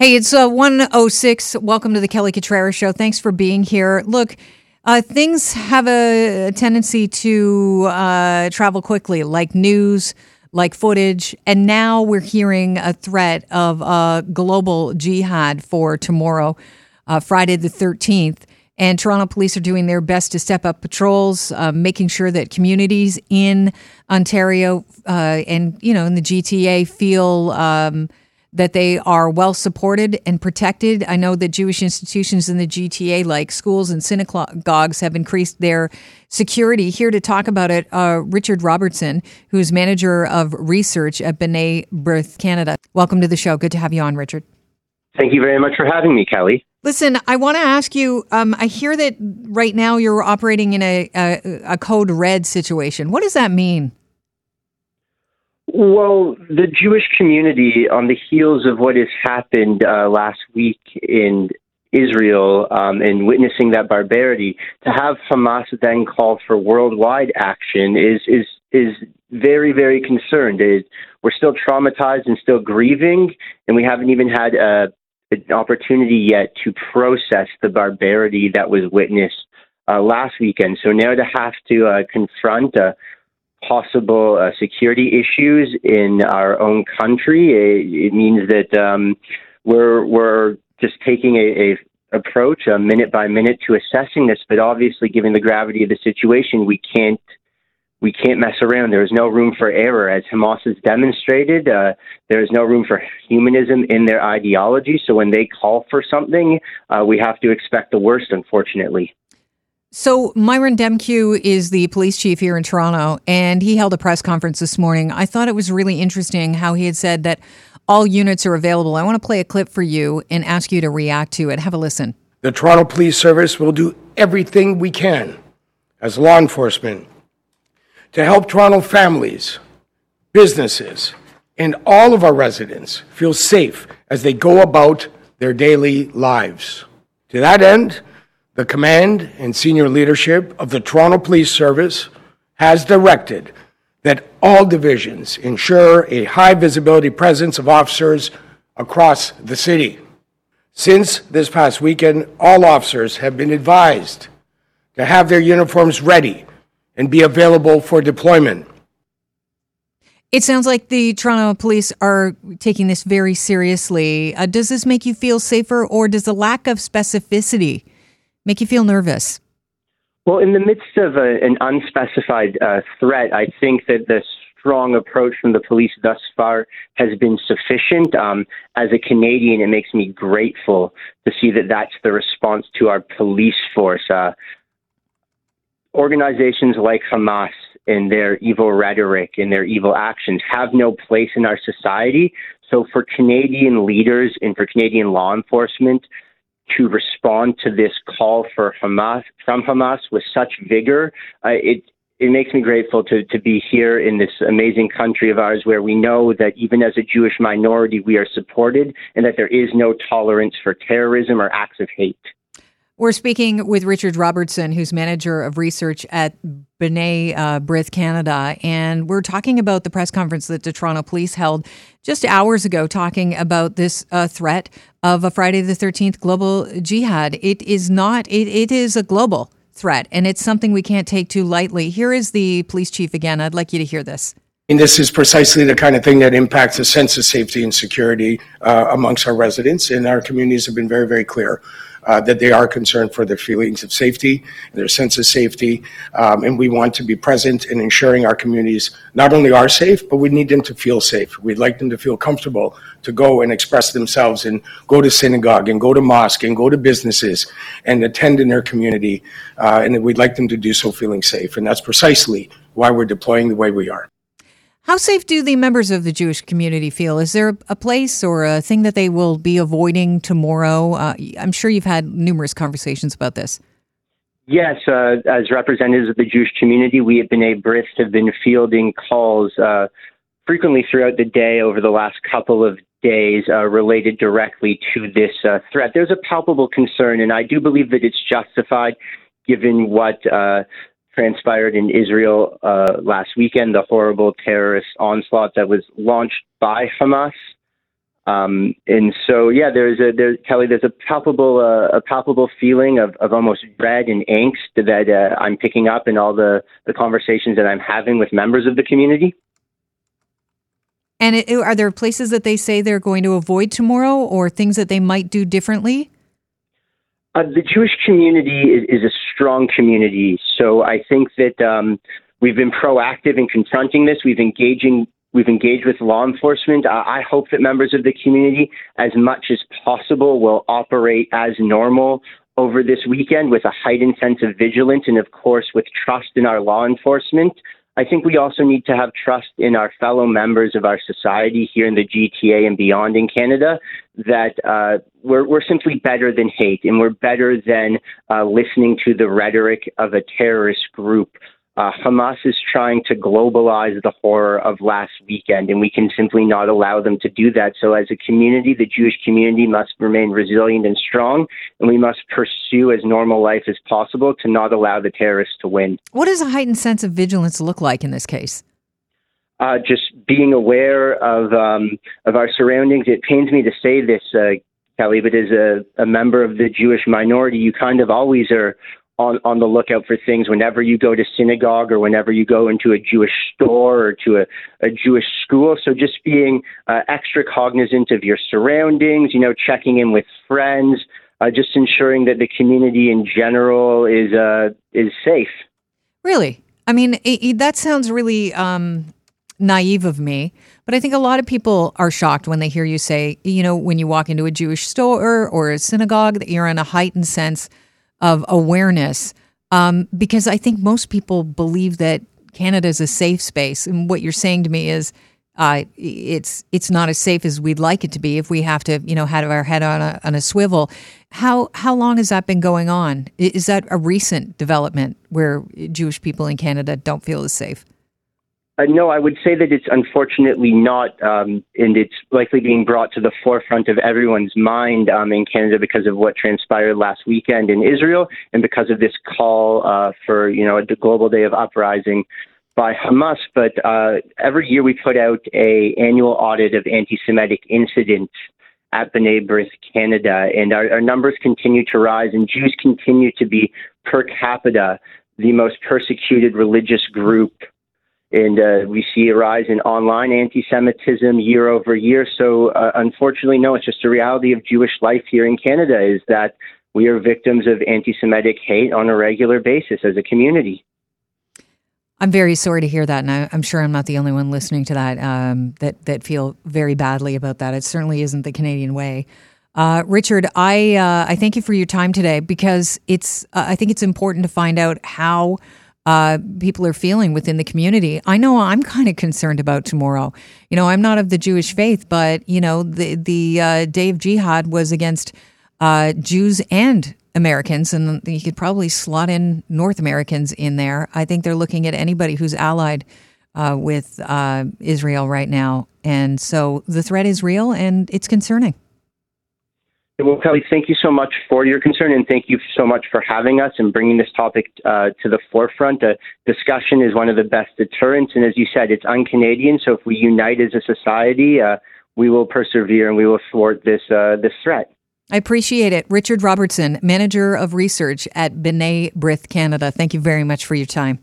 Hey, it's uh, 106. Welcome to the Kelly Cutrara Show. Thanks for being here. Look, uh, things have a, a tendency to uh, travel quickly, like news, like footage. And now we're hearing a threat of a global jihad for tomorrow, uh, Friday the 13th. And Toronto police are doing their best to step up patrols, uh, making sure that communities in Ontario uh, and, you know, in the GTA feel. Um, that they are well supported and protected. I know that Jewish institutions in the GTA, like schools and synagogues, have increased their security. Here to talk about it, uh, Richard Robinson, who's manager of research at B'nai B'rith Canada. Welcome to the show. Good to have you on, Richard. Thank you very much for having me, Kelly. Listen, I want to ask you. Um, I hear that right now you're operating in a, a, a code red situation. What does that mean? Well, the Jewish community, on the heels of what has happened uh, last week in Israel um, and witnessing that barbarity, to have Hamas then call for worldwide action is is is very very concerned. It, we're still traumatized and still grieving, and we haven't even had a, an opportunity yet to process the barbarity that was witnessed uh, last weekend. So now to have to uh, confront possible uh, security issues in our own country. It, it means that um, we're we're just taking a, a approach, a minute by minute, to assessing this. But obviously, given the gravity of the situation, we can't we can't mess around. There is no room for error, as Hamas has demonstrated. Uh, there is no room for humanism in their ideology. So when they call for something, uh, we have to expect the worst, unfortunately. So Myron Demkiw is the police chief here in Toronto, and he held a press conference this morning. I thought it was really interesting how he had said that all units are available. I want to play a clip for you and ask you to react to it. Have a listen. The Toronto Police Service will do everything we can as law enforcement to help Toronto families, businesses, and all of our residents feel safe as they go about their daily lives. To that end, the command and senior leadership of the Toronto Police Service has directed that all divisions ensure a high visibility presence of officers across the city. Since this past weekend, all officers have been advised to have their uniforms ready and be available for deployment. It sounds like the Toronto police are taking this very seriously. Uh, does this make you feel safer, or does the lack of specificity make you feel nervous? Well, in the midst of a, an unspecified uh, threat, I think that the strong approach from the police thus far has been sufficient. Um, as a Canadian, it makes me grateful to see that that's the response to our police force. Uh, organizations like Hamas and their evil rhetoric and their evil actions have no place in our society. So, for Canadian leaders and for Canadian law enforcement to respond to this call for Hamas from Hamas with such vigor. Uh, it it makes me grateful to, to be here in this amazing country of ours where we know that even as a Jewish minority, we are supported and that there is no tolerance for terrorism or acts of hate. We're speaking with Richard Robinson, who's manager of research at B'nai uh, B'rith Canada, and we're talking about the press conference that the Toronto Police held just hours ago, talking about this uh, threat of a Friday the Thirteenth global jihad. It is not; it, it is a global threat, and it's something we can't take too lightly. Here is the police chief again. I'd like you to hear this. And this is precisely the kind of thing that impacts a sense of safety and security uh, amongst our residents, and our communities have been very, very clear uh, that they are concerned for their feelings of safety, their sense of safety, um, and we want to be present in ensuring our communities not only are safe, but we need them to feel safe. We'd like them to feel comfortable to go and express themselves and go to synagogue and go to mosque and go to businesses and attend in their community, uh, and we'd like them to do so feeling safe. And that's precisely why we're deploying the way we are. How safe do the members of the Jewish community feel? Is there a place or a thing that they will be avoiding tomorrow? Uh, I'm sure you've had numerous conversations about this. Yes, uh, as representatives of the Jewish community, we at B'nai B'rith have been fielding calls uh, frequently throughout the day over the last couple of days uh, related directly to this uh, threat. There's a palpable concern, and I do believe that it's justified given what uh, transpired in Israel uh, last weekend, the horrible terrorist onslaught that was launched by Hamas. Um, and so, yeah, there's a Kelly. There's a palpable uh, a palpable feeling of, of almost dread and angst that uh, I'm picking up in all the the conversations that I'm having with members of the community. And it, are there places that they say they're going to avoid tomorrow, or things that they might do differently? Uh, the Jewish community is, is, a strong community, so I think that um, we've been proactive in confronting this. We've engaging we've engaged with law enforcement. I hope that members of the community, as much as possible, will operate as normal over this weekend with a heightened sense of vigilance and, of course, with trust in our law enforcement. I think we also need to have trust in our fellow members of our society here in the GTA and beyond in Canada that uh, we're, we're simply better than hate and we're better than uh, listening to the rhetoric of a terrorist group uh, Hamas is trying to globalize the horror of last weekend, and we can simply not allow them to do that. So, as a community, the Jewish community must remain resilient and strong, and we must pursue as normal life as possible to not allow the terrorists to win. What does a heightened sense of vigilance look like in this case? Uh, just being aware of um, of our surroundings. It pains me to say this, uh, Kelly, but as a, a member of the Jewish minority, you kind of always are on, on the lookout for things whenever you go to synagogue or whenever you go into a Jewish store or to a, a Jewish school. So just being uh, extra cognizant of your surroundings, you know, checking in with friends, uh, just ensuring that the community in general is uh, is safe. Really, I mean, it, it, that sounds really um, naive of me, but I think a lot of people are shocked when they hear you say, you know, when you walk into a Jewish store or a synagogue, that you're in a heightened sense of awareness um, because I think most people believe that Canada is a safe space. And what you're saying to me is uh, it's it's not as safe as we'd like it to be if we have to you know have our head on a, on a swivel. How how long has that been going on? Is that a recent development where Jewish people in Canada don't feel as safe? Uh, no, I would say that it's unfortunately not, um, and it's likely being brought to the forefront of everyone's mind um, in Canada because of what transpired last weekend in Israel, and because of this call uh, for you know a global day of uprising by Hamas. But uh, every year we put out a annual audit of anti-Semitic incidents at B'nai B'rith Canada, and our, our numbers continue to rise, and Jews continue to be per capita the most persecuted religious group and uh, we see a rise in online anti-Semitism year over year. So, uh, unfortunately, no, it's just a reality of Jewish life here in Canada is that we are victims of anti-Semitic hate on a regular basis as a community. I'm very sorry to hear that, and I, am sure I'm not the only one listening to that um, that that feel very badly about that. It certainly isn't the Canadian way. Uh, Richard, I uh, I thank you for your time today because it's uh, I think it's important to find out how uh, people are feeling within the community. I know I'm kind of concerned about tomorrow. You know, I'm not of the Jewish faith, but you know, the the uh, day of jihad was against uh, Jews and Americans, and you could probably slot in North Americans in there. I think they're looking at anybody who's allied uh, with uh, Israel right now, and so the threat is real and it's concerning. Well, Kelly, thank you so much for your concern, and thank you so much for having us and bringing this topic uh, to the forefront. Uh, discussion is one of the best deterrents, and as you said, it's un-Canadian. So if we unite as a society, uh, we will persevere and we will thwart this uh, this threat. I appreciate it, Richard Robinson, manager of research at B'nai B'rith Canada. Thank you very much for your time.